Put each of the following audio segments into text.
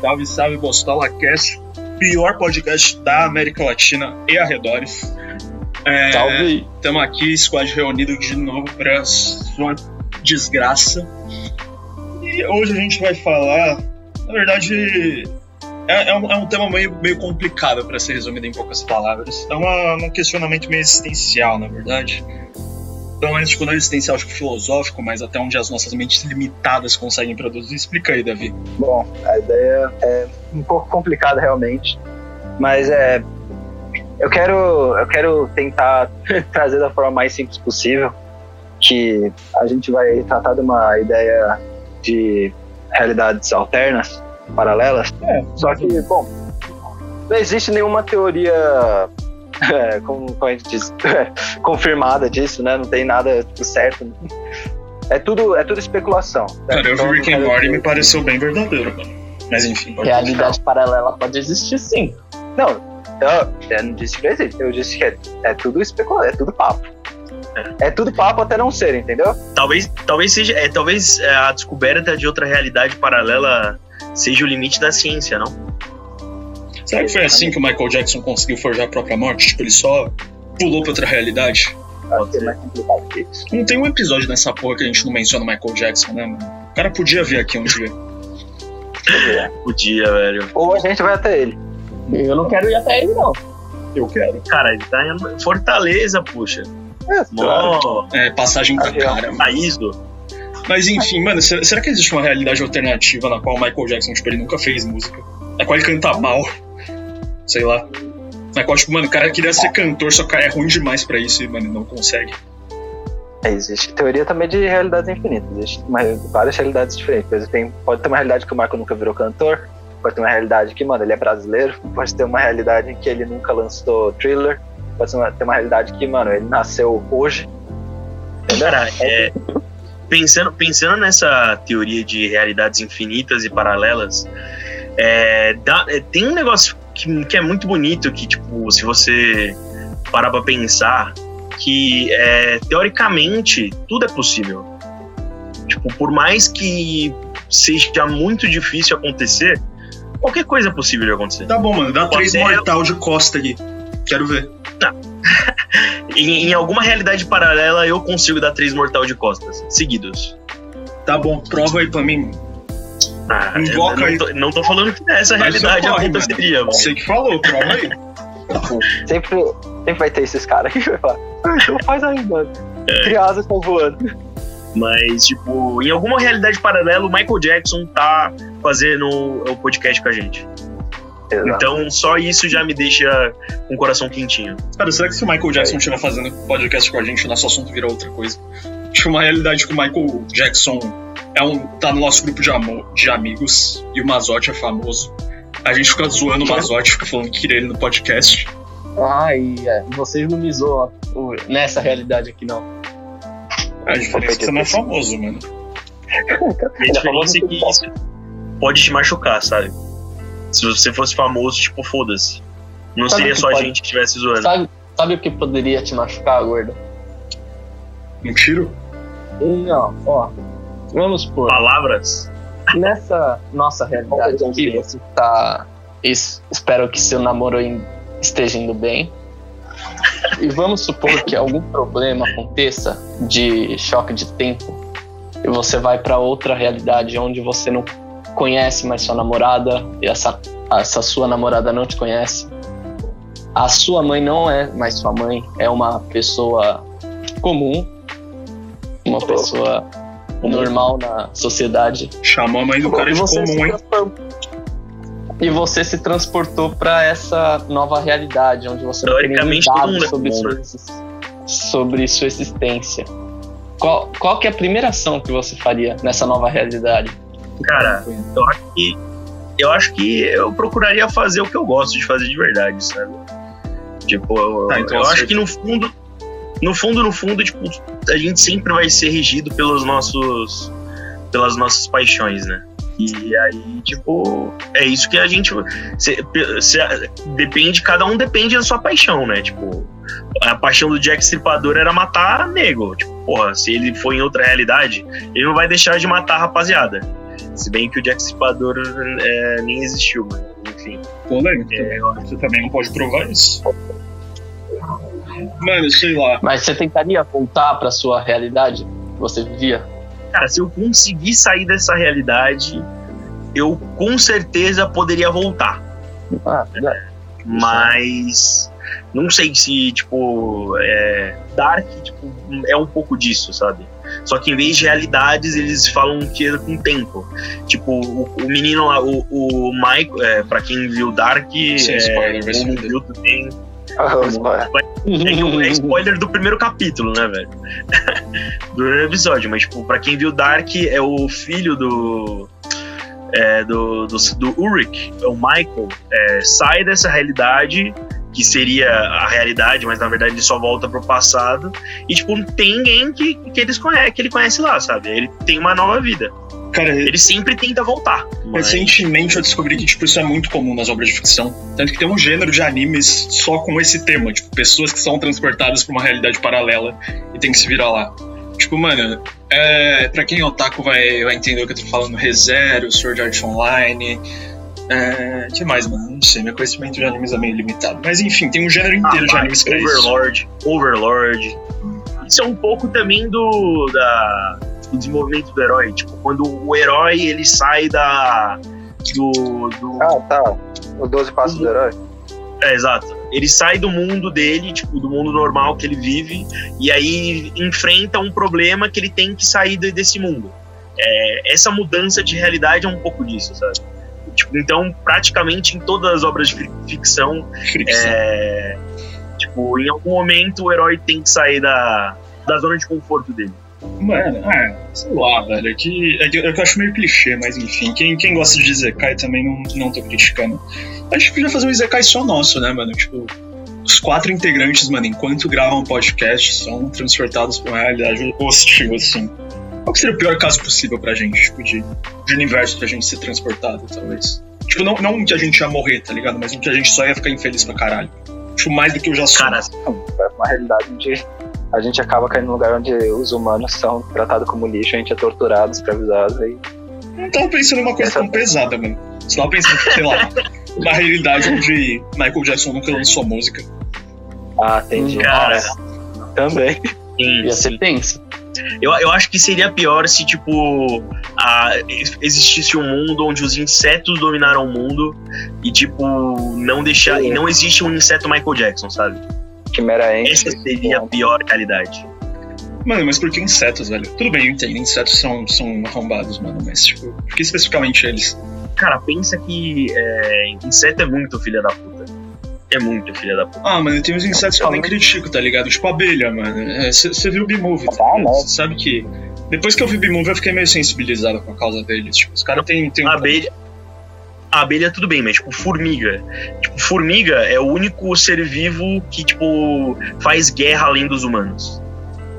Salve, salve, Bostola Cast, pior podcast da América Latina e arredores. É, Salve. Estamos aqui, squad reunido de novo para sua desgraça. E hoje a gente vai falar, na verdade, é, é, um, é um, tema meio, meio complicado para ser resumido em poucas palavras. É uma, um questionamento meio existencial, na verdade. Pelo menos tipo, não existencial, acho que filosófico, mas até onde as nossas mentes limitadas conseguem produzir. Explica aí, Davi. Bom, a ideia é um pouco complicada realmente, mas é eu quero eu quero tentar trazer da forma mais simples possível que a gente vai tratar de uma ideia de realidades alternas, paralelas. É, Só que, bom, não existe nenhuma teoria é, como, como, a gente diz, confirmada disso, né? Não tem nada tipo, certo. É tudo, é tudo especulação. Cara, eu vi Então, Rick and Morty e me pareceu bem verdadeiro, mano. Mas enfim, pode Realidade paralela pode existir sim. Não, eu, eu não disse que não existe. Eu disse que é, é tudo especulação, é tudo papo. É tudo papo até não ser, entendeu? Talvez, talvez seja, é, talvez é, a descoberta de outra realidade paralela seja o limite da ciência, não? Será que foi assim que o Michael Jackson conseguiu forjar a própria morte? Tipo, ele só pulou pra outra realidade? Que é mais complicado que isso. Não tem um episódio nessa porra que a gente não menciona o Michael Jackson, né, mano? O cara podia vir aqui um dia. Podia, velho. Ou a gente vai até ele. Eu não quero ir até ele, não. Eu quero. Cara, ele tá em Fortaleza, puxa. É, Mó É, passagem pra cara. mano. país do. Mas enfim, mano, será será que existe uma realidade alternativa na qual o Michael Jackson, tipo, ele nunca fez música? Na qual ele canta mal? Sei lá. Na qual, tipo, mano, o cara queria ser cantor, só que o cara é ruim demais pra isso e, mano, não consegue. É, existe teoria também de realidades infinitas. Existe mais- várias realidades diferentes. Tem- pode ter uma realidade que o Marco nunca virou cantor. Pode ter uma realidade que, mano, ele é brasileiro. Pode ter uma realidade em que ele nunca lançou thriller. Pode ter uma, ter uma realidade que, mano, ele nasceu hoje. Entendeu? Cara, é, pensando, pensando nessa teoria de realidades infinitas e paralelas, é, dá- é, tem um negócio que, que é muito bonito, que, tipo, se você parar pra pensar, que é, teoricamente tudo é possível. Tipo, por mais que seja muito difícil acontecer, qualquer coisa é possível de acontecer. Tá bom, mano, dá Pode três ser- mortal de costa aqui. Quero ver. Em, em alguma realidade paralela, eu consigo dar três mortal de costas, seguidos. Tá bom, prova aí pra mim. Ah, Invoca aí. não, tô, não tô falando que essa Mas realidade socorre, aconteceria, mano. Você que falou, prova aí. Sempre, sempre vai ter esses caras que vai falar. "Ah, Então faz aí, mano. Crianças estão voando. Mas, tipo, em alguma realidade paralela, o Michael Jackson tá fazendo o podcast com a gente. Exato. Então, só isso já me deixa com o coração quentinho. Cara, será que se o Michael Jackson estiver fazendo podcast com a gente, o nosso assunto vira outra coisa? Tipo, uma realidade que o Michael Jackson é um, tá no nosso grupo de, amo- de amigos e o Mazotti é famoso. A gente fica zoando o Mazotti, fica falando que queria ele no podcast. Ai, é, vocês não me zoam nessa realidade aqui, não. A diferença é que você não é famoso, mano. A diferença é que isso pode te machucar, sabe? Se você fosse famoso, tipo, foda-se. Não Sabe seria só a pode- gente que estivesse zoando. Sabe, sabe o que poderia te machucar, gordo? Um tiro? Não, ó. Vamos supor, Palavras? nessa nossa realidade aqui, você tá. es- Espero que seu namoro esteja indo bem. E vamos supor que algum problema aconteça de choque de tempo e você vai para outra realidade onde você não conhece mais sua namorada e essa, essa sua namorada não te conhece. A sua mãe não é mais sua mãe, é uma pessoa comum, uma pessoa normal na sociedade. Chamou a mãe do cara E de você se comum, hein? E você se transportou para essa nova realidade, onde você não tem nenhum Teoricamente, todo dado mundo é sobre, sua, né? exis- sobre sua existência. Qual, qual que é a primeira ação que você faria nessa nova realidade? Cara, eu acho que eu acho que eu procuraria fazer o que eu gosto de fazer de verdade, sabe? Tipo, eu, Tá, então eu acho que no fundo, no fundo, no fundo, tipo, a gente sempre vai ser regido pelos nossos, pelas nossas paixões, né? E aí, tipo, é isso que a gente. cê- cê- depende, cada um depende da sua paixão, né? Tipo, a paixão do Jack Stripador era matar nego. Tipo, porra, se ele for em outra realidade, ele não vai deixar de matar a rapaziada. Se bem que o Jack Stripador é, nem existiu, mas enfim. Polêmico. É, você também não pode provar isso. Mano, sei lá. Mas você tentaria voltar pra sua realidade que você vivia? Cara, se eu conseguir sair dessa realidade, eu com certeza poderia voltar. Ah, é. Mas não sei se, tipo, é, Dark tipo, é um pouco disso, sabe? Só que em vez de realidades, eles falam que é com tempo. Tipo, o, o menino lá, o, o Michael, é, pra quem viu Dark, Sim, é, spoiler, vai viu também. Spoiler. É, é spoiler do primeiro capítulo, né, velho? do primeiro episódio, mas, tipo, pra quem viu Dark, é o filho do. É, do, do, do Ulrich, é o Michael, é, sai dessa realidade que seria a realidade, mas na verdade ele só volta pro passado. E, tipo, tem ninguém que, que, eles conhece, que ele conhece lá, sabe? Ele tem uma nova vida. Cara, Ele sempre tenta voltar. Mas... recentemente eu descobri que tipo, isso é muito comum nas obras de ficção. Tanto que tem um gênero de animes só com esse tema, tipo, pessoas que são transportadas pra uma realidade paralela e tem que se virar lá. Tipo, mano, é, pra quem é otaku vai, vai entender o que eu tô falando, ReZero, Sword Art Online. É, que mais, mano? Não sei, meu conhecimento de animes é meio limitado. Mas enfim, tem um gênero inteiro de Ah, animes pra isso. Overlord, Overlord. Isso é um pouco também do, da, do desenvolvimento do herói. Tipo, quando o herói ele sai da. Do. do Ah, tá. Os 12 passos do herói. é, exato. Ele sai do mundo dele, tipo, do mundo normal que ele vive, e aí enfrenta um problema que ele tem que sair de- desse mundo. É, essa mudança de realidade é um pouco disso, sabe? Tipo, então, praticamente em todas as obras de fi- ficção, é, tipo, em algum momento o herói tem que sair da, da zona de conforto dele. Mano, é, sei lá, velho. É que, é que eu acho meio clichê, mas enfim. Quem, quem gosta de Izekai também não, não tô criticando. Acho que podia fazer um Izekai só nosso, né, mano? Tipo, os quatro integrantes, mano, enquanto gravam podcast, são transportados pra uma realidade hostil, assim. Qual que seria o pior caso possível pra gente, tipo, de, de universo pra gente ser transportado, talvez? Tipo, não, não que a gente ia morrer, tá ligado? Mas um que a gente só ia ficar infeliz pra caralho. Tipo, mais do que eu já sou. Cara, É uma realidade onde a gente acaba caindo num lugar onde os humanos são tratados como lixo, a gente é torturado, escravizado e Eu tava pensando em uma coisa tão pesada, mano. Você tava pensando, sei lá, uma realidade onde Michael Jackson nunca lançou música. Ah, entendi. Cara. Também. sim, Ia ser tenso. Eu, eu acho que seria pior se, tipo, a- existisse um mundo onde os insetos dominaram o mundo e, tipo, não deixar. E não existe um inseto Michael Jackson, sabe? Quimera Ant. Essa seria a pior realidade. Mano, mas por que insetos, velho? Tudo bem, eu entendo, insetos são, são arrombados, mano, mas, tipo, por que especificamente eles? Cara, pensa que é, inseto é muito filha da puta. É muito filha da puta. Ah, mano, tem uns insetos que eu nem critico, tá ligado? Tipo abelha, mano. Você viu o B-Movie, tá Ah. Você sabe que. Depois que eu vi B-Movie, eu fiquei meio sensibilizado com a causa deles. Tipo, os caras têm. têm um A abelha. A abelha tudo bem, mas tipo, formiga. Tipo, formiga é o único ser vivo que, tipo, faz guerra além dos humanos.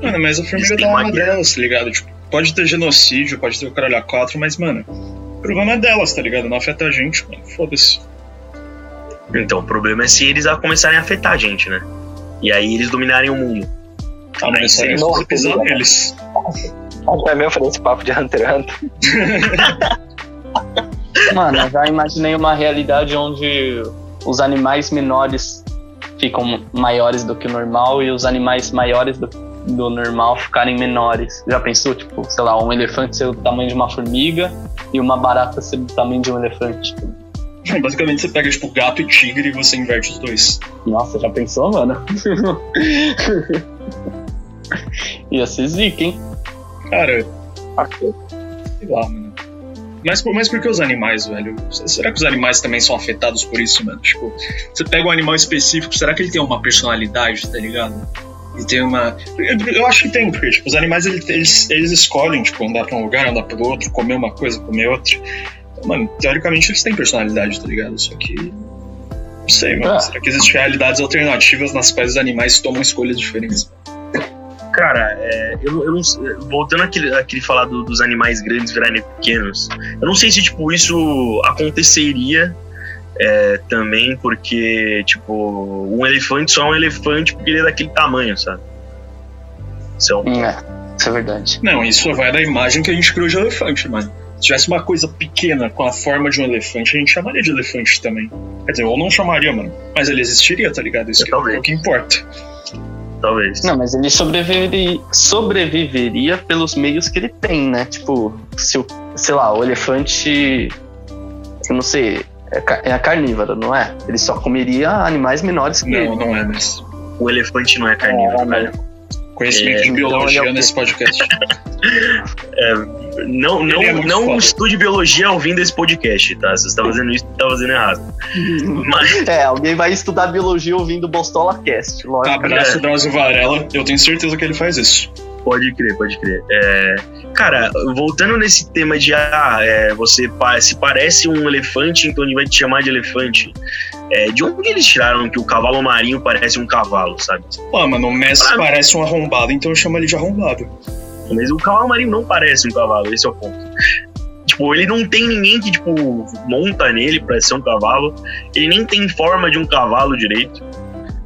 Mano, mas a formiga têm tá uma delas, tá ligado? Tipo, pode ter genocídio, pode ter o caralho a quatro, mas, mano, o problema é delas, tá ligado? Não afeta a gente, mano. Foda-se. Então, o problema é se eles a começarem a afetar a gente, né? E aí eles dominarem o mundo. Ah, Aí mas sim. é só pisar neles. Acho que é mesmo fazer esse papo de Hunter x Hunter. Mano, eu já imaginei uma realidade onde os animais menores ficam maiores do que o normal e os animais maiores do, do normal ficarem menores. Já pensou, tipo, sei lá, um elefante ser do tamanho de uma formiga e uma barata ser do tamanho de um elefante? Basicamente, você pega, tipo, gato e tigre e você inverte os dois. Nossa, já pensou, mano? Ia ser zica, hein? Cara, sei lá, mano. Mas, por- mas por que os animais, velho? Será que os animais também são afetados por isso, mano? Tipo, você pega um animal específico, será que ele tem uma personalidade, tá ligado? Ele tem uma. Eu, acho que tem, porque tipo, os animais eles, eles, escolhem, tipo, andar pra um lugar, andar pro outro, comer uma coisa, comer outra. Então, mano, teoricamente eles têm personalidade, tá ligado? Só que. Não sei, mano. Ah. Será que existem realidades alternativas nas quais os animais tomam escolhas diferentes? Cara, é, eu, eu não sei- voltando àquele, àquele falar do- dos animais grandes virarem pequenos, eu não sei se tipo isso aconteceria é, também, porque tipo um elefante só é um elefante porque ele é daquele tamanho, sabe? Isso é um- É, isso é verdade. Não, isso vai da imagem que a gente criou de elefante, mano. Se tivesse uma coisa pequena com a forma de um elefante, a gente chamaria de elefante também. Quer dizer, ou não chamaria, mano. Mas ele existiria, tá ligado? Isso É, que é talvez. o que importa. Talvez. Não, mas ele sobreviveria, sobreviveria pelos meios que ele tem, né? Tipo, se o, sei lá, o elefante. Eu não sei. É, é carnívoro, não é? Ele só comeria animais menores que Não, ele. não é, mas. O elefante não é carnívoro, É, velho. Conhecimento É, de então é biologia o quê? nesse podcast. Não, não, é não foda. estude biologia ouvindo esse podcast, tá? Se você tá fazendo isso, tá fazendo errado. Mas, É, alguém vai estudar biologia ouvindo Bostola Cast, lógico. Abraço, Drauzio Varela. Eu tenho certeza que ele faz isso. Pode crer, pode crer. É, cara, voltando nesse tema de ah, é, você pa- se parece um elefante, então ele vai te chamar de elefante. É, de onde eles tiraram que o cavalo marinho parece um cavalo, sabe? Ah, mano, o Messi Pra mim- parece um arrombado, então eu chamo ele de arrombado. Mas o cavalo marinho não parece um cavalo, esse é o ponto. Tipo, ele não tem ninguém que, tipo, monta nele pra ser um cavalo. Ele nem tem forma de um cavalo direito.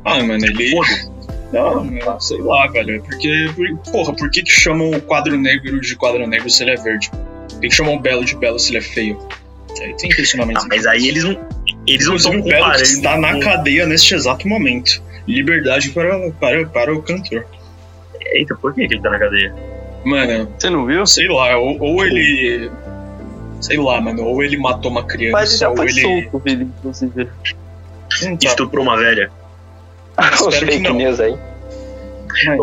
Ah, mano, ele. Foda-se. Não, sei lá, velho. Porque. por- Porra, por que, que chamam o quadro negro de quadro negro se ele é verde? Por que, que chamam o belo de belo se ele é feio? Aí tem questionamento. Ah, mas aí eles não. Eles não estão comparando. está na cadeia neste exato momento. Liberdade para, para, para o cantor. Eita, por que que ele tá na cadeia? Mano, Você não viu? sei lá, ou, ou ele. Sei lá, mano, ou ele matou uma criança, Mas ele já ou foi ele. solto, inclusive. Tá. Estuprou uma velha. Os Espero que fake não. news aí.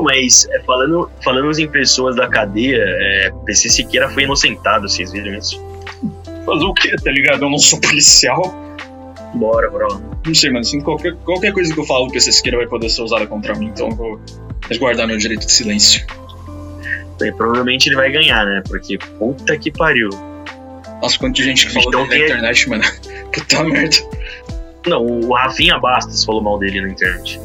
Mas, é, falando, falando em pessoas da cadeia, é, PC Siqueira foi inocentado, vocês viram isso? Fazer o quê, tá ligado? Eu não sou policial. Bora, bora lá. Não sei, mano. Assim, qualquer, qualquer coisa que eu falo do PC Siqueira vai poder ser usada contra mim, então eu vou resguardar meu direito de silêncio. Provavelmente ele vai ganhar, né? Porque puta que pariu. Nossa, quanto de gente que falou Então dele na tem- internet, mano. Puta merda. Não, o Rafinha Bastos falou mal dele na internet.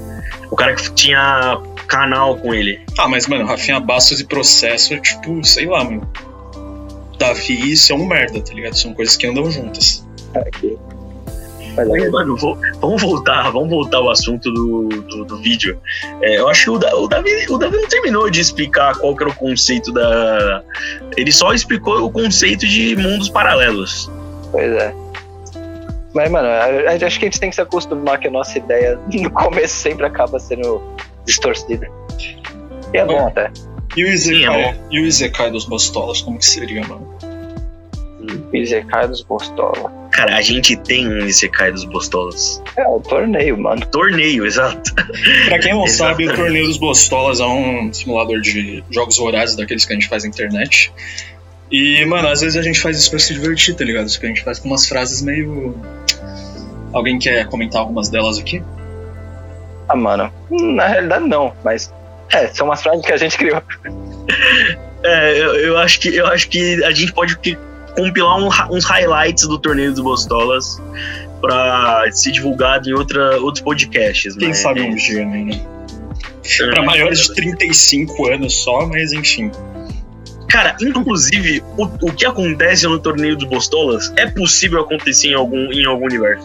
O cara que tinha canal com ele. Ah, mas, mano, Rafinha Bastos e processo é tipo, sei lá, mano. Davi são merda, tá ligado? São coisas que andam juntas. Aqui. Mas mano, vou- vamos voltar, vamos voltar ao assunto do, do, do vídeo. É, eu acho que o, Da- o Davi, o Davi não terminou de explicar qual que era o conceito da. Ele só explicou o conceito de mundos paralelos. Pois é. Mas, mano, acho que a gente tem que se acostumar que a nossa ideia no começo sempre acaba sendo distorcida. E é bom até. E o Sim, Izekai, é e o Izekai dos Bostolas, como que seria, mano? Izekai dos Bostola. Cara, a gente tem um Isekai dos Bostolas. É o torneio, mano. Torneio, exato. Pra quem não sabe, o Torneio dos Bostolas é um simulador de jogos vorazes daqueles que a gente faz na internet. E, mano, às vezes a gente faz isso pra se divertir, tá ligado? Isso que a gente faz com umas frases meio. Alguém quer comentar algumas delas aqui? Ah, mano. Na realidade, não, mas. É, são umas frases que a gente criou. É, eu, eu acho que, eu acho que a gente pode que- compilar um uns highlights do Torneio dos Bostolas pra ser divulgado em outra, outros podcasts. Quem mas- sabe um dia, né? É, Pra maiores de 35 anos só, mas enfim. Cara, inclusive, o, o que acontece no Torneio dos Bostolas é possível acontecer em algum, em algum universo.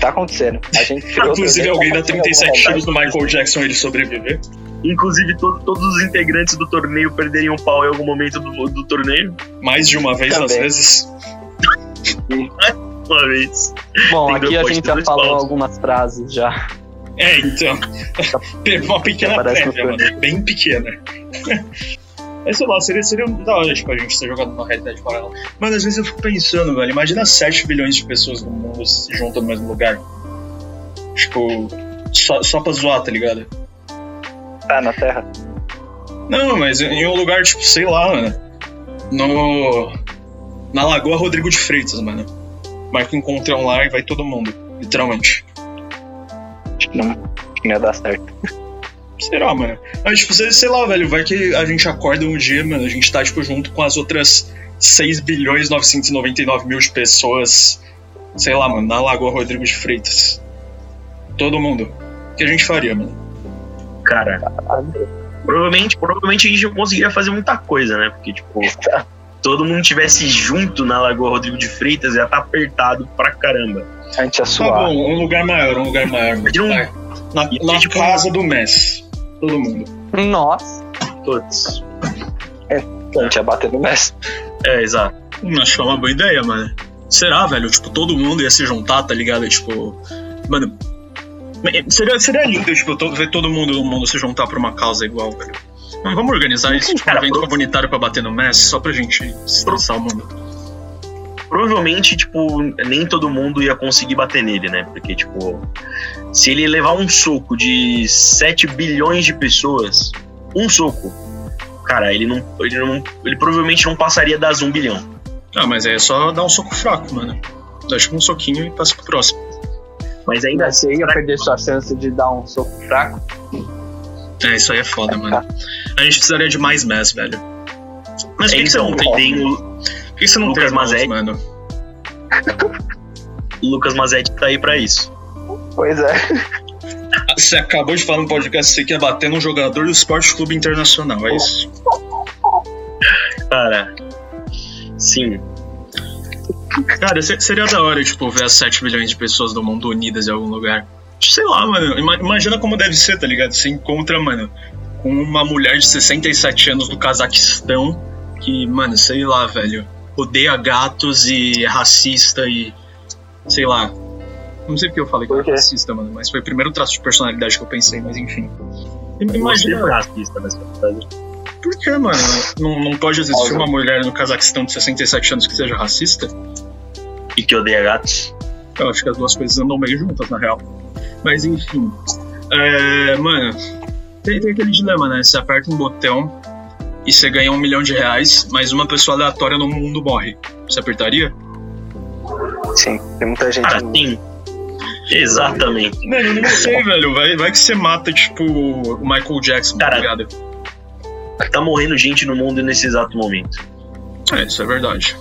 Tá acontecendo. A gente. Inclusive, alguém dá pra fazer 37 alguma tiros do Michael Jackson e ele sobreviver. Inclusive, to- todos os integrantes do torneio perderiam pau em algum momento do, do torneio. Mais de uma vez, às Também. vezes. Uma vez. Bom, Tem aqui a gente já falou paus. algumas frases já. É, então. Teve uma pequena prévia, mano. Bem pequena. Mas sei lá, seria, seria da hora, tipo, a gente ter jogado numa realidade paralela. Mas às vezes eu fico pensando, velho, imagina 7 bilhões de pessoas no mundo se juntam no mesmo lugar. Tipo, só, só pra zoar, tá ligado? Tá na Terra. Não, mas em um lugar, tipo, sei lá, mano. No. Na Lagoa Rodrigo de Freitas, mano. Marca um encontrão lá e vai todo mundo. Literalmente. Acho que não, acho que não ia dar certo. Será, mano? Mas, tipo, sei lá, velho, vai que a gente acorda um dia, mano, a gente tá, tipo, junto com as outras 6 bilhões 999 mil de pessoas, sei lá, mano, na Lagoa Rodrigo de Freitas. Todo mundo. O que a gente faria, mano? Cara, provavelmente, provavelmente a gente não conseguiria fazer muita coisa, né? Porque, tipo, todo mundo tivesse junto na Lagoa Rodrigo de Freitas ia estar apertado pra caramba. A gente ia Tá suar. bom, um lugar maior, um lugar maior, um-. Na, na tipo- casa do Messi. Todo mundo. Nossa. Todos. A gente ia bater no Messi. É, exato. Hum, acho que é uma boa ideia, mano. Será, velho? Tipo, todo mundo ia se juntar, tá ligado? Tipo. Mano. Seria, seria lindo, tipo, to- ver todo mundo no mundo se juntar pra uma causa igual, velho. Mas vamos organizar isso, tipo, um evento pro- comunitário pra bater no Messi, só pra gente estressar o mundo. Provavelmente, tipo, nem todo mundo ia conseguir bater nele, né? Porque, tipo, se ele levar um soco de 7 bilhões de pessoas, um soco, cara, ele não. Ele, não, ele provavelmente não passaria das 1 bilhão. Ah, mas aí é só dar um soco fraco, mano. Dá tipo um soquinho e passa pro próximo. Mas ainda Ainda você ia perder sua chance de dar um soco fraco. É, isso aí é foda, mano. A gente precisaria de mais Messi, velho. Mas por que, que você não tem? tem Por que você não Lucas tem mano? Lucas Mazetti tá aí pra isso. Pois é. Você acabou de falar no podcast que você quer bater num jogador do Esporte Clube Internacional, é isso? Cara, sim. Cara, se- seria da hora, tipo, ver as 7 milhões de pessoas do mundo unidas em algum lugar. Sei lá, mano. ima- Imagina como deve ser, tá ligado? Você encontra, mano, com uma mulher de 67 anos do Cazaquistão que, mano, sei lá, velho, odeia gatos e é racista e. sei lá. Não sei porque eu falei que era racista, mano, mas foi o primeiro traço de personalidade que eu pensei, mas enfim. Im- Imagina Imagina. racista verdade. Por que, mano? Não, não pode existir uma mulher no Cazaquistão de 67 anos que seja racista? E que odeia gatos. Eu acho que as duas coisas andam meio juntas, na real. Mas enfim. É, mano, tem, tem aquele dilema, né? Você aperta um botão e você ganha um milhão de reais, mas uma pessoa aleatória no mundo morre. Você apertaria? Sim, tem muita gente. Cara, sim. Exatamente. Mano, eu não sei, velho. Vai, vai que você mata, tipo, o Michael Jackson, Cara, tá ligado? Tá morrendo gente no mundo nesse exato momento. É, isso é verdade.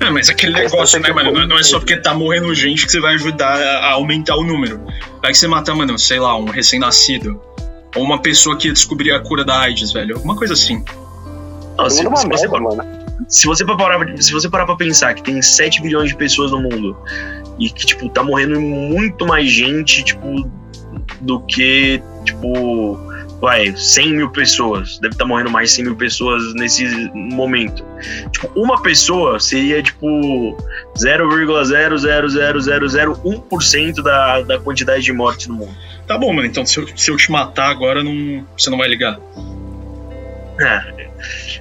É, mas aquele negócio, né, mano? Não é- não é só porque tá morrendo gente que você vai ajudar a aumentar o número. Vai que você mata, mano, sei lá, um recém-nascido. Ou uma pessoa que ia descobrir a cura da AIDS, velho. Alguma coisa assim. Não, se, é se você, merda, mano. se você parar, se você parar pra pensar que tem 7 bilhões de pessoas no mundo e que, tipo, tá morrendo muito mais gente, tipo, do que, tipo, vai, 100 mil pessoas. Deve estar morrendo mais 100 mil pessoas nesse momento. Tipo, uma pessoa seria, tipo, 0,00001% da, da quantidade de mortes no mundo. Tá bom, mano. Então se eu, se eu te matar agora, não, você não vai ligar. É,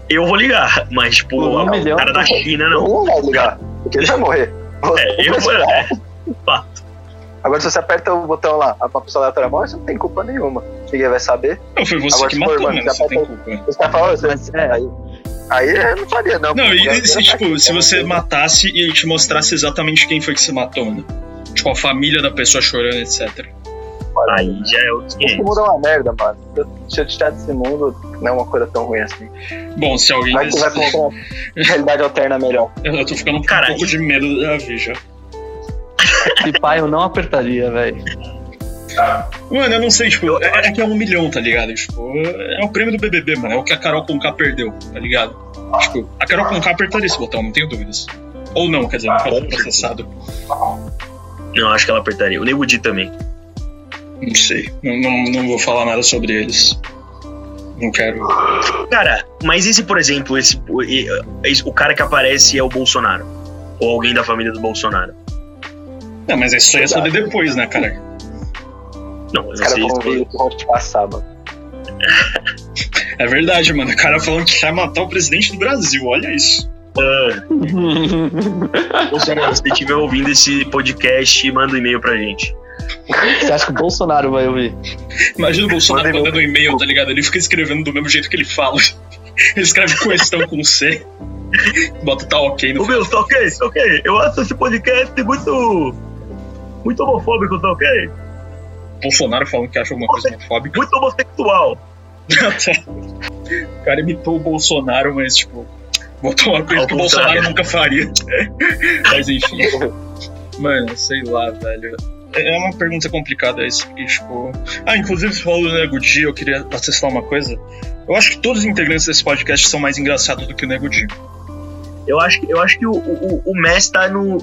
eu vou ligar, mas, tipo, Um o milhão, cara da. China não. Não vai ligar, porque ele vai morrer. É, eu vou. É, Agora, se você aperta o botão lá, a pessoa aleatória morre, você não tem culpa nenhuma. Ninguém vai saber. Não, foi você Agora, que matou, mano, você Você tem culpa. Você vai falar, "Ô, você- Mas, é. aí, aí eu não faria, não. Não, e, e se, tá tipo, se você matasse e ele te mostrasse exatamente quem foi que você matou, mano. Tipo, a família da pessoa chorando, etc. Aí já é outro Esse 500. mundo é uma merda, mano. Se eu te tirar desse mundo, não é uma coisa tão ruim assim. Bom, se alguém. Vai que vai pra uma realidade alterna melhor. Eu tô ficando com um pouco de medo da já. Se pai eu não apertaria, velho. Mano, eu não sei, tipo, é, é que é um milhão, tá ligado? Tipo, é o prêmio do BBB, mano. É o que a Carol Conká perdeu, tá ligado? Tipo, a Carol Conká apertaria esse botão, não tenho dúvidas. Ou não, quer dizer, não foi processado. Não, acho que ela apertaria. O Nego Di também. Não sei. Não, não, não vou falar nada sobre eles. Não quero. Cara, mas esse, por exemplo, e- esse- o cara que aparece é o Bolsonaro. Ou alguém da família do Bolsonaro. Não, mas isso aí é saber depois, né, cara? Não, Os caras sei. vão ver o que passar, mano. É verdade, mano. O cara falando que quer matar o presidente do Brasil, olha isso. Ah, Bolsonaro, se você estiver ouvindo esse podcast, manda um e-mail pra gente. Você acha que o Bolsonaro vai ouvir? Imagina o Bolsonaro meu- mandando um e-mail, tá ligado? Ele fica escrevendo do mesmo jeito que ele fala. Ele escreve questão com C. Bota tá ok no Ô meu, tá ok, tá ok. Eu acho esse podcast muito. Muito homofóbico, tá ok? Bolsonaro falando que acha alguma coisa homofóbica. Muito homossexual. o cara imitou o Bolsonaro, mas, tipo, botou uma coisa Ao que o Bolsonaro nunca faria. mas, enfim. Mano, sei lá, velho. É uma pergunta complicada isso, porque, tipo. Ah, inclusive, você falou do Nego Di, eu queria acessar uma coisa. Eu acho que todos os integrantes desse podcast são mais engraçados do que o Nego Di. Eu acho, que- eu acho que o, o, o Messi tá no.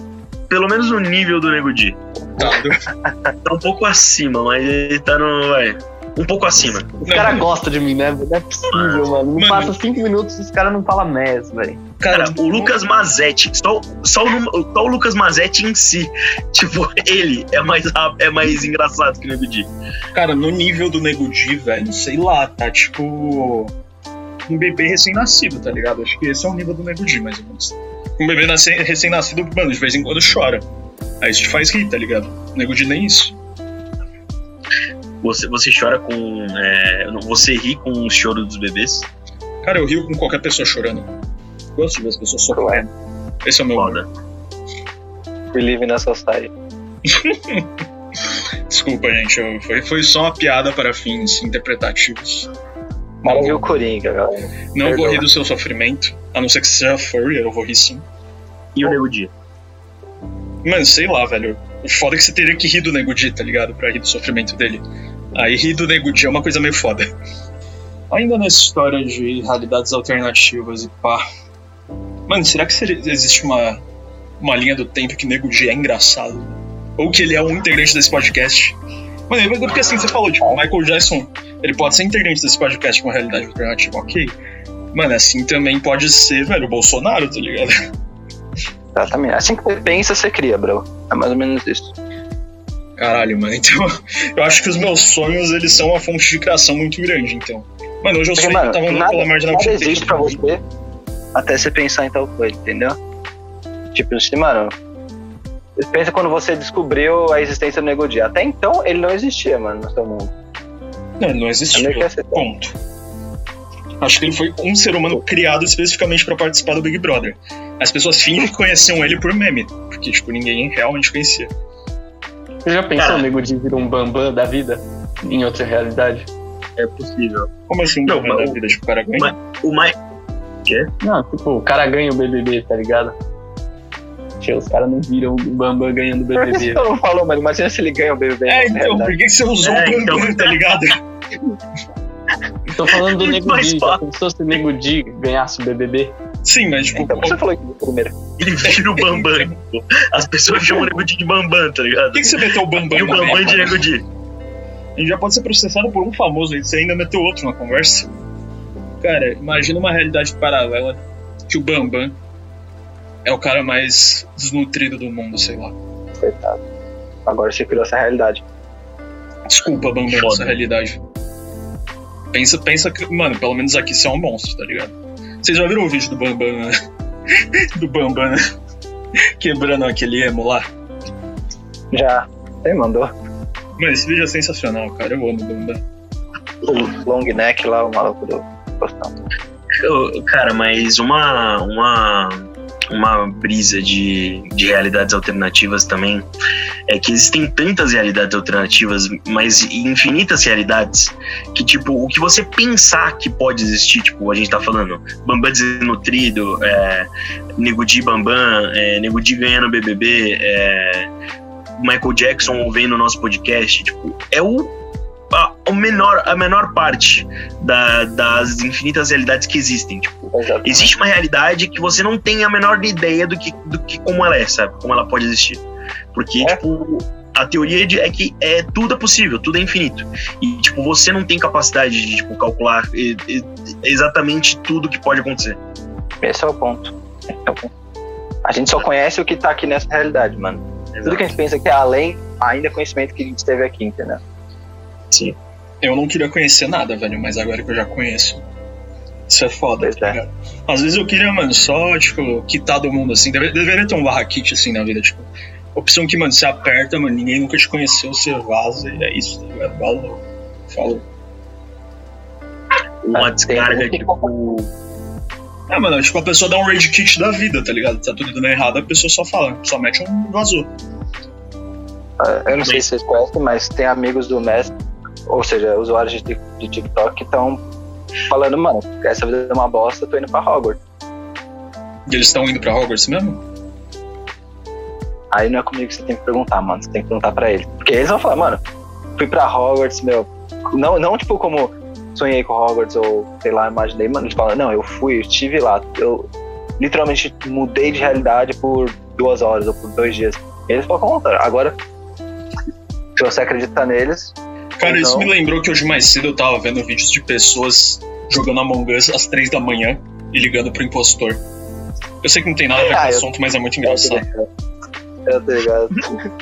Pelo menos no nível do Nego Di. Tá, Tá um pouco acima, mas ele tá no. Vai, um pouco acima. Os caras gostam de mim, né? Não é possível, mano. Não Mano. passa cinco minutos e os caras não falam mes, velho. Cara, o Lucas Mazetti, só, só, o, só o Lucas Mazetti em si, tipo, ele é mais, é mais engraçado que o Nego Di. Cara, no nível do Nego Di, velho, sei lá, tá tipo. Um bebê recém-nascido, tá ligado? Acho que esse é o nível do Nego Di, mais ou menos. Um bebê recém-nascido, mano, de vez em quando chora. Aí isso te faz rir, tá ligado? O Nego Di nem isso. Você, você chora com. é, você ri com o choro dos bebês? Cara, eu rio com qualquer pessoa chorando. Gosto de ver as pessoas sofrendo. Esse é o meu. Foda. We live in a society. Desculpa, gente. eu- foi, foi só uma piada para fins interpretativos. Mas eu vi o Coringa, galera. Não vou Perdão. rir do seu sofrimento. A não ser que você seja furry, eu vou rir sim. E o Nego Di? Mano, sei lá, velho. O foda é que você teria que rir do Nego Di, tá ligado? Pra rir do sofrimento dele. Aí rir do Nego Di é uma coisa meio foda. Ainda nessa história de realidades alternativas e pá. Mano, será que existe uma, uma linha do tempo que Nego Di é engraçado? Ou que ele é um integrante desse podcast? Mano, porque assim, você falou, tipo, Michael Jackson, ele pode ser integrante desse podcast com realidade alternativa, ok? Mano, assim também pode ser, velho, o Bolsonaro, tá ligado? Exatamente. Assim que você pensa, você cria, bro. É mais ou menos isso. Caralho, mano. Então, eu acho que os meus sonhos, eles são uma fonte de criação muito grande, então. Mano, hoje eu Porque, sonhei que eu tava andando pela marginal nada existe pra você até você pensar em tal coisa, entendeu? Tipo assim, mano. Pensa quando você descobriu a existência do Nego Di. Até então, ele não existia, mano, no seu mundo. Não, ele não essa Ponto. Acho que ele foi um ser humano criado especificamente pra participar do Big Brother. As pessoas fingem que conheciam ele por meme, porque, tipo, ninguém realmente conhecia. Você já pensou Cara. o Nego Di vir um bambam da vida em outra realidade? É possível. Como assim, Não, não, mas da o- vida, tipo, o cara ganha? O mais. Não, tipo, o cara ganha o BBB, tá ligado? Tio, os caras não viram o Bambam ganhando o Por que você BBB. não falou, mano? Imagina se ele ganha o BBB. É, então, por que que você usou É, o Bambam, então. tá ligado? Tô falando do Nego Di. Já pensou se o Nego Di ganhasse o BBB? Sim, mas, tipo, Então, que você falou isso primeiro? Ele vira o Bambam. pô. As pessoas chamam o Nego Di de Bambam, tá ligado? por que, que você meteu o Bambam E o Bambam de Nego Di. A gente já pode ser processado por um famoso aí, você ainda meteu outro na conversa. Cara, imagina uma realidade paralela que o Bambam é o cara mais desnutrido do mundo, sei lá. Coitado. Agora você criou essa realidade. Desculpa, Bambam, essa realidade. Pensa, pensa que, mano, pelo menos aqui você é um monstro, tá ligado? Vocês já viram o vídeo do Bambam, né? do Bambam, né? Quebrando aquele emo lá? Já. Você mandou. Mano, esse vídeo é sensacional, cara. Eu amo o Bambam. O long neck lá, o maluco do postão. Eu- Cara, mas uma, uma, uma brisa de, de realidades alternativas também. É que existem tantas realidades alternativas, mas infinitas realidades, que, tipo, o que você pensar que pode existir, tipo, a gente tá falando Bambam desnutrido, é, Nego Di Bambam, é, Nego Di ganhando BBB, é, Michael Jackson ouvindo o nosso podcast, tipo, é o a, o menor, a menor parte da- das infinitas realidades que existem. Tipo, Exatamente. existe uma realidade que você não tem a menor ideia do que, do que como ela é, sabe? Como ela pode existir. Porque, É. tipo, a teoria de- é que é, tudo é possível, tudo é infinito. E, tipo, você não tem capacidade de tipo, calcular e- e- exatamente tudo que pode acontecer. Esse é o ponto. É o ponto. A gente só conhece o que tá aqui nessa realidade, mano. Tudo que a gente pensa que é além, ainda é conhecimento que a gente teve aqui, entendeu? Sim. Eu não queria conhecer nada, velho, mas agora que eu já conheço. Isso é foda, Pois tá é. Às vezes eu queria, mano, só, tipo, quitar do mundo, assim. Deve- deveria ter um barra kit, assim, na vida, tipo. Opção que, mano, você aperta, mano, ninguém nunca te conheceu, você vaza e é isso, tá ligado? Valeu. Falou. Uma descarga, tipo. É, mano, tipo, a pessoa dá um rage kit da vida, tá ligado? Tá tudo dando errado, a pessoa só fala, só mete um vazou. Ah, Eu não sei se vocês conhecem, mas tem amigos do mestre, ou seja, usuários de, de TikTok estão falando, mano, essa vida é uma bosta, tô indo pra Hogwarts. E eles estão indo pra Hogwarts mesmo? Aí não é comigo que você tem que perguntar, mano. Você tem que perguntar pra eles. Porque eles vão falar, mano, fui pra Hogwarts, meu. Não, não tipo como sonhei com Hogwarts ou sei lá, imaginei, mano. Eles falam, não, eu fui, eu estive lá. Eu literalmente mudei de realidade por duas horas ou por dois dias. Eles falam, conta. Agora, se você acredita neles, Cara, isso me lembrou que hoje mais cedo eu tava vendo vídeos de pessoas jogando Among Us às três da manhã e ligando pro impostor. Eu sei que não tem nada a ver com o Ah, assunto, mas é muito engraçado. Eu tô ligado.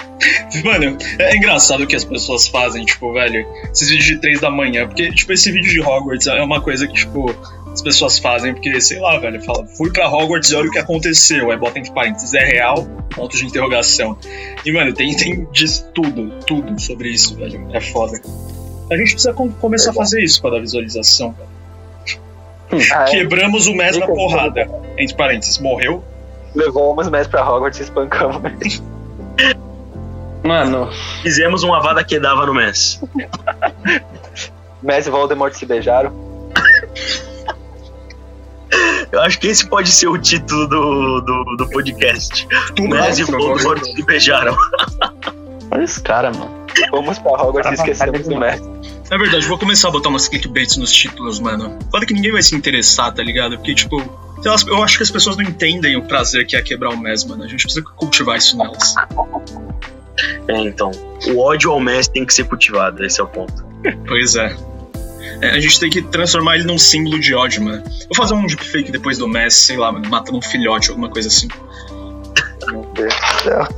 Mano, é engraçado o que as pessoas fazem, tipo, velho, esses vídeos de 3 da manhã, porque, tipo, esse vídeo de Hogwarts é uma coisa que, tipo, as pessoas fazem, porque, sei lá, velho, fala, fui pra Hogwarts e olha o que aconteceu, aí bota entre parênteses, é real, ponto de interrogação. E, mano, tem, tem diz tudo, tudo sobre isso, velho, é foda. A gente precisa com- começar a fazer isso pra dar visualização, velho. Ah, é. Quebramos o Mes na porrada, entre parênteses, morreu? Levou umas mestres pra Hogwarts e espancamos. Mano, Fizemos uma vada que dava no MES. Messi e Voldemort se beijaram. Eu acho que esse pode ser o título do, do, do podcast. MES e. Voldemort se beijaram. olha esse cara, mano. Fomos pra Hogwarts e esquecemos do Messi. É verdade, vou começar a botar umas clickbaits nos títulos, mano. Foda que ninguém vai se interessar, tá ligado? Porque, tipo, eu acho que as pessoas não entendem o prazer que é quebrar o MES, mano. A gente precisa cultivar isso nelas. É, então. O ódio ao MES tem que ser cultivado, esse é o ponto. Pois é. É, a gente tem que transformar ele num símbolo de ódio, mano. Vou fazer um deepfake depois do MES, sei lá, mano, matando um filhote, alguma coisa assim. Meu Deus do céu.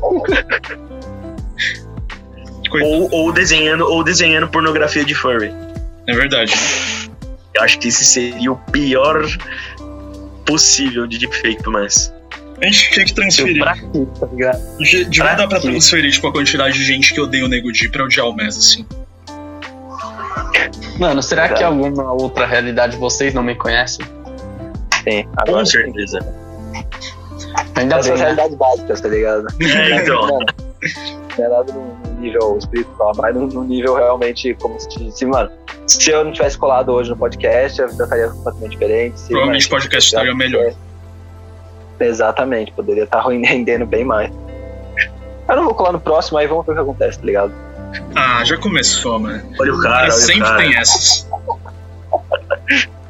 Ou, ou, desenhando, ou desenhando pornografia de furry. É verdade. Eu acho que esse seria o pior possível de deepfake pro MES. A gente tinha que transferir. Pra quê, tá ligado? De- Devia Pra dar pra transferir, tipo, a quantidade de gente que odeia o Nego Di pra odiar o MES, assim. Mano, será que Verdade. alguma outra realidade vocês não me conhecem? Sim, Com agora. sim. certeza. Ainda Essas bem, né? realidades básicas, tá ligado? É, então. Mano, Não é nada no nível espiritual, mas no, no nível realmente como se, se, mano, se eu não tivesse colado hoje no podcast, a vida estaria completamente diferente. Se, Provavelmente o podcast estaria melhor. Exatamente, poderia estar rendendo bem mais. Eu não vou colar no próximo, aí vamos ver o que acontece, tá ligado? Ah, já começou, mano. Olha o cara, olha o sempre cara. tem essas.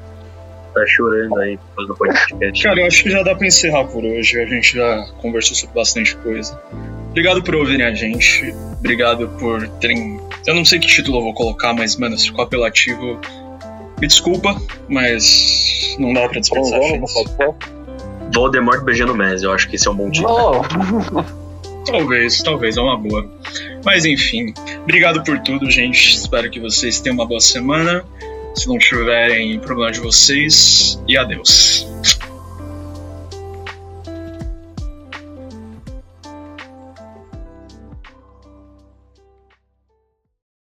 Tá chorando aí por causa do podcast. Cara, eu acho que já dá pra encerrar por hoje. A gente já conversou sobre bastante coisa. Obrigado por ouvirem a gente. Obrigado por terem. Eu não sei que título eu vou colocar, mas, mano, se ficou apelativo. Me desculpa, mas não dá pra dispensar? Voldemort beijando o MES, eu acho que esse é um bom título. Oh, Talvez, talvez, é uma boa. Mas enfim, obrigado por tudo, gente. Espero que vocês tenham uma boa semana. Se não tiverem problema de vocês, e adeus.